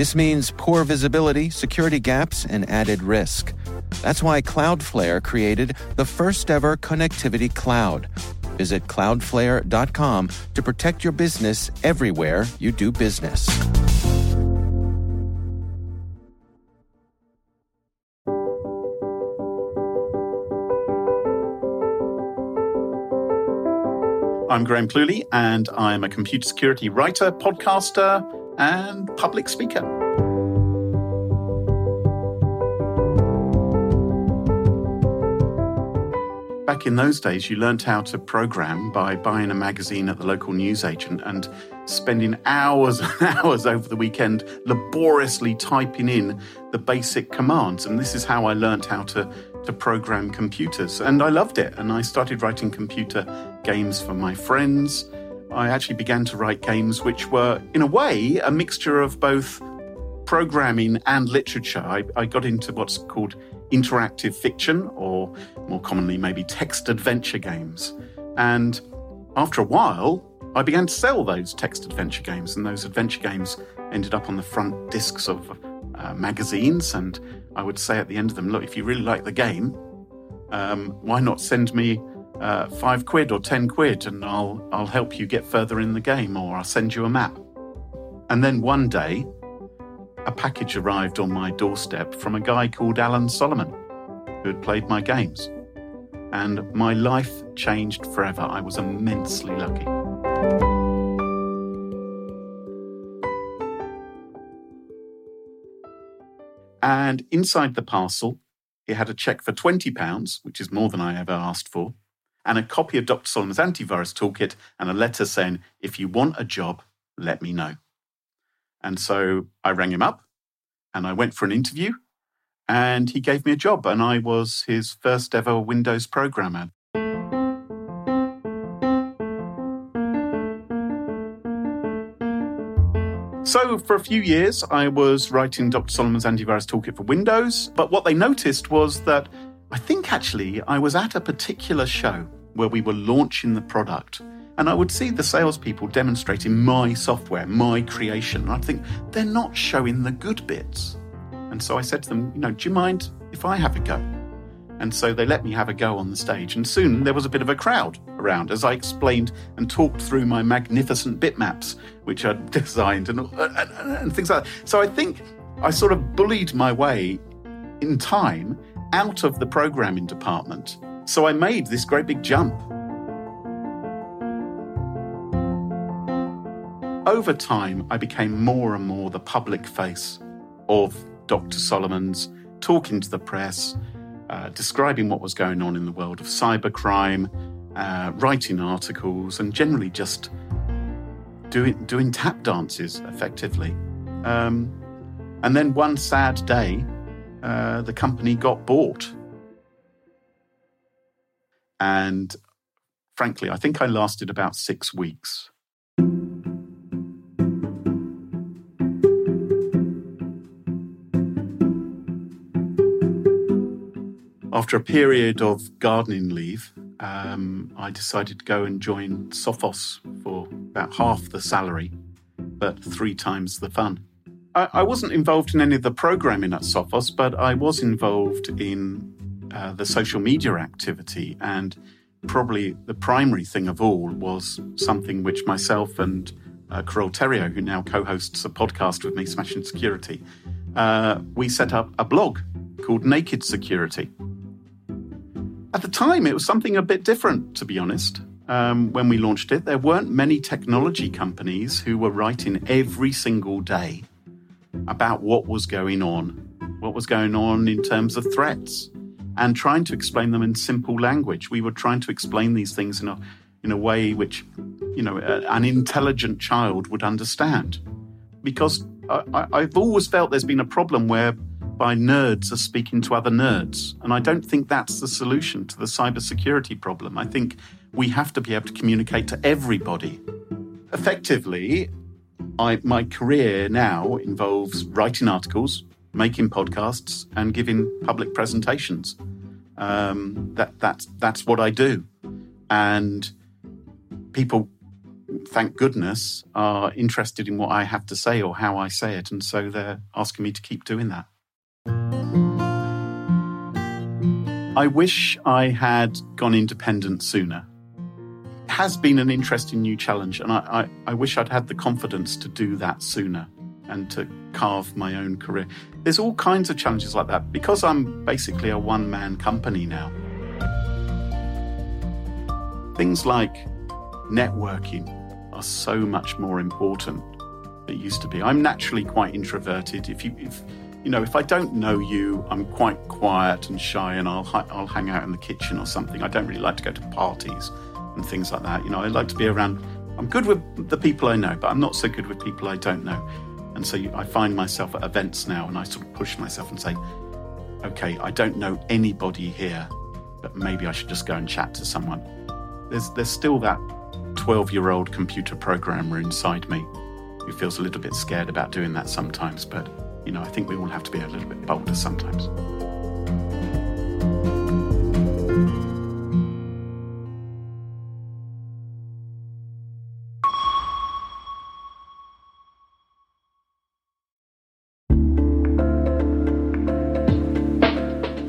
This means poor visibility, security gaps, and added risk. That's why Cloudflare created the first ever connectivity cloud. Visit cloudflare.com to protect your business everywhere you do business. I'm Graham Cluley, and I'm a computer security writer, podcaster, and public speaker. Back in those days, you learned how to program by buying a magazine at the local newsagent and spending hours and hours over the weekend laboriously typing in the basic commands. And this is how I learned how to to program computers. And I loved it. And I started writing computer games for my friends. I actually began to write games which were, in a way, a mixture of both programming and literature. I, I got into what's called interactive fiction, or more commonly, maybe text adventure games. And after a while, I began to sell those text adventure games, and those adventure games ended up on the front discs of uh, magazines. And I would say at the end of them, look, if you really like the game, um, why not send me uh, five quid or ten quid, and I'll I'll help you get further in the game, or I'll send you a map. And then one day, a package arrived on my doorstep from a guy called Alan Solomon, who had played my games, and my life changed forever. I was immensely lucky. And inside the parcel, he had a check for £20, which is more than I ever asked for, and a copy of Dr. Solomon's antivirus toolkit and a letter saying, if you want a job, let me know. And so I rang him up and I went for an interview and he gave me a job and I was his first ever Windows programmer. So, for a few years, I was writing Dr. Solomon's antivirus toolkit for Windows. But what they noticed was that I think actually I was at a particular show where we were launching the product. And I would see the salespeople demonstrating my software, my creation. And I'd think, they're not showing the good bits. And so I said to them, you know, do you mind if I have a go? And so they let me have a go on the stage. And soon there was a bit of a crowd around as I explained and talked through my magnificent bitmaps, which I'd designed and, and, and things like that. So I think I sort of bullied my way in time out of the programming department. So I made this great big jump. Over time, I became more and more the public face of Dr. Solomon's, talking to the press, uh, describing what was going on in the world of cybercrime, uh, writing articles, and generally just doing doing tap dances effectively. Um, and then one sad day, uh, the company got bought, and frankly, I think I lasted about six weeks. After a period of gardening leave, um, I decided to go and join Sophos for about half the salary, but three times the fun. I, I wasn't involved in any of the programming at Sophos, but I was involved in uh, the social media activity. And probably the primary thing of all was something which myself and uh, Carole Theriault, who now co hosts a podcast with me, Smashing Security, uh, we set up a blog called Naked Security. At the time, it was something a bit different, to be honest. Um, when we launched it, there weren't many technology companies who were writing every single day about what was going on, what was going on in terms of threats, and trying to explain them in simple language. We were trying to explain these things in a in a way which, you know, a, an intelligent child would understand. Because I, I've always felt there's been a problem where whereby nerds are speaking to other nerds. And I don't think that's the solution to the cybersecurity problem. I think we have to be able to communicate to everybody. Effectively, I, my career now involves writing articles, making podcasts, and giving public presentations. Um, that, that's, that's what I do. And people thank goodness, are interested in what I have to say or how I say it. And so they're asking me to keep doing that. I wish I had gone independent sooner. Has been an interesting new challenge, and I, I, I wish I'd had the confidence to do that sooner and to carve my own career. There's all kinds of challenges like that because I'm basically a one man company now. Things like networking are so much more important than it used to be. I'm naturally quite introverted. If you, if, you know, if I don't know you, I'm quite quiet and shy, and I'll I'll hang out in the kitchen or something. I don't really like to go to parties and things like that. You know, I like to be around. I'm good with the people I know, but I'm not so good with people I don't know. And so I find myself at events now, and I sort of push myself and say, "Okay, I don't know anybody here, but maybe I should just go and chat to someone." There's there's still that 12 year old computer programmer inside me who feels a little bit scared about doing that sometimes, but you know, I think we all have to be a little bit bolder sometimes.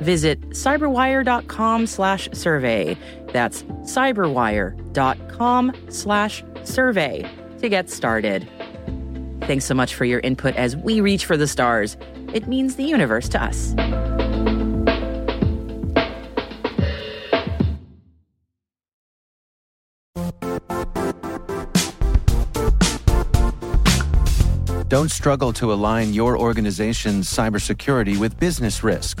Visit cyberwire.com slash survey. That's cyberwire.com slash survey to get started. Thanks so much for your input as we reach for the stars. It means the universe to us. Don't struggle to align your organization's cybersecurity with business risk.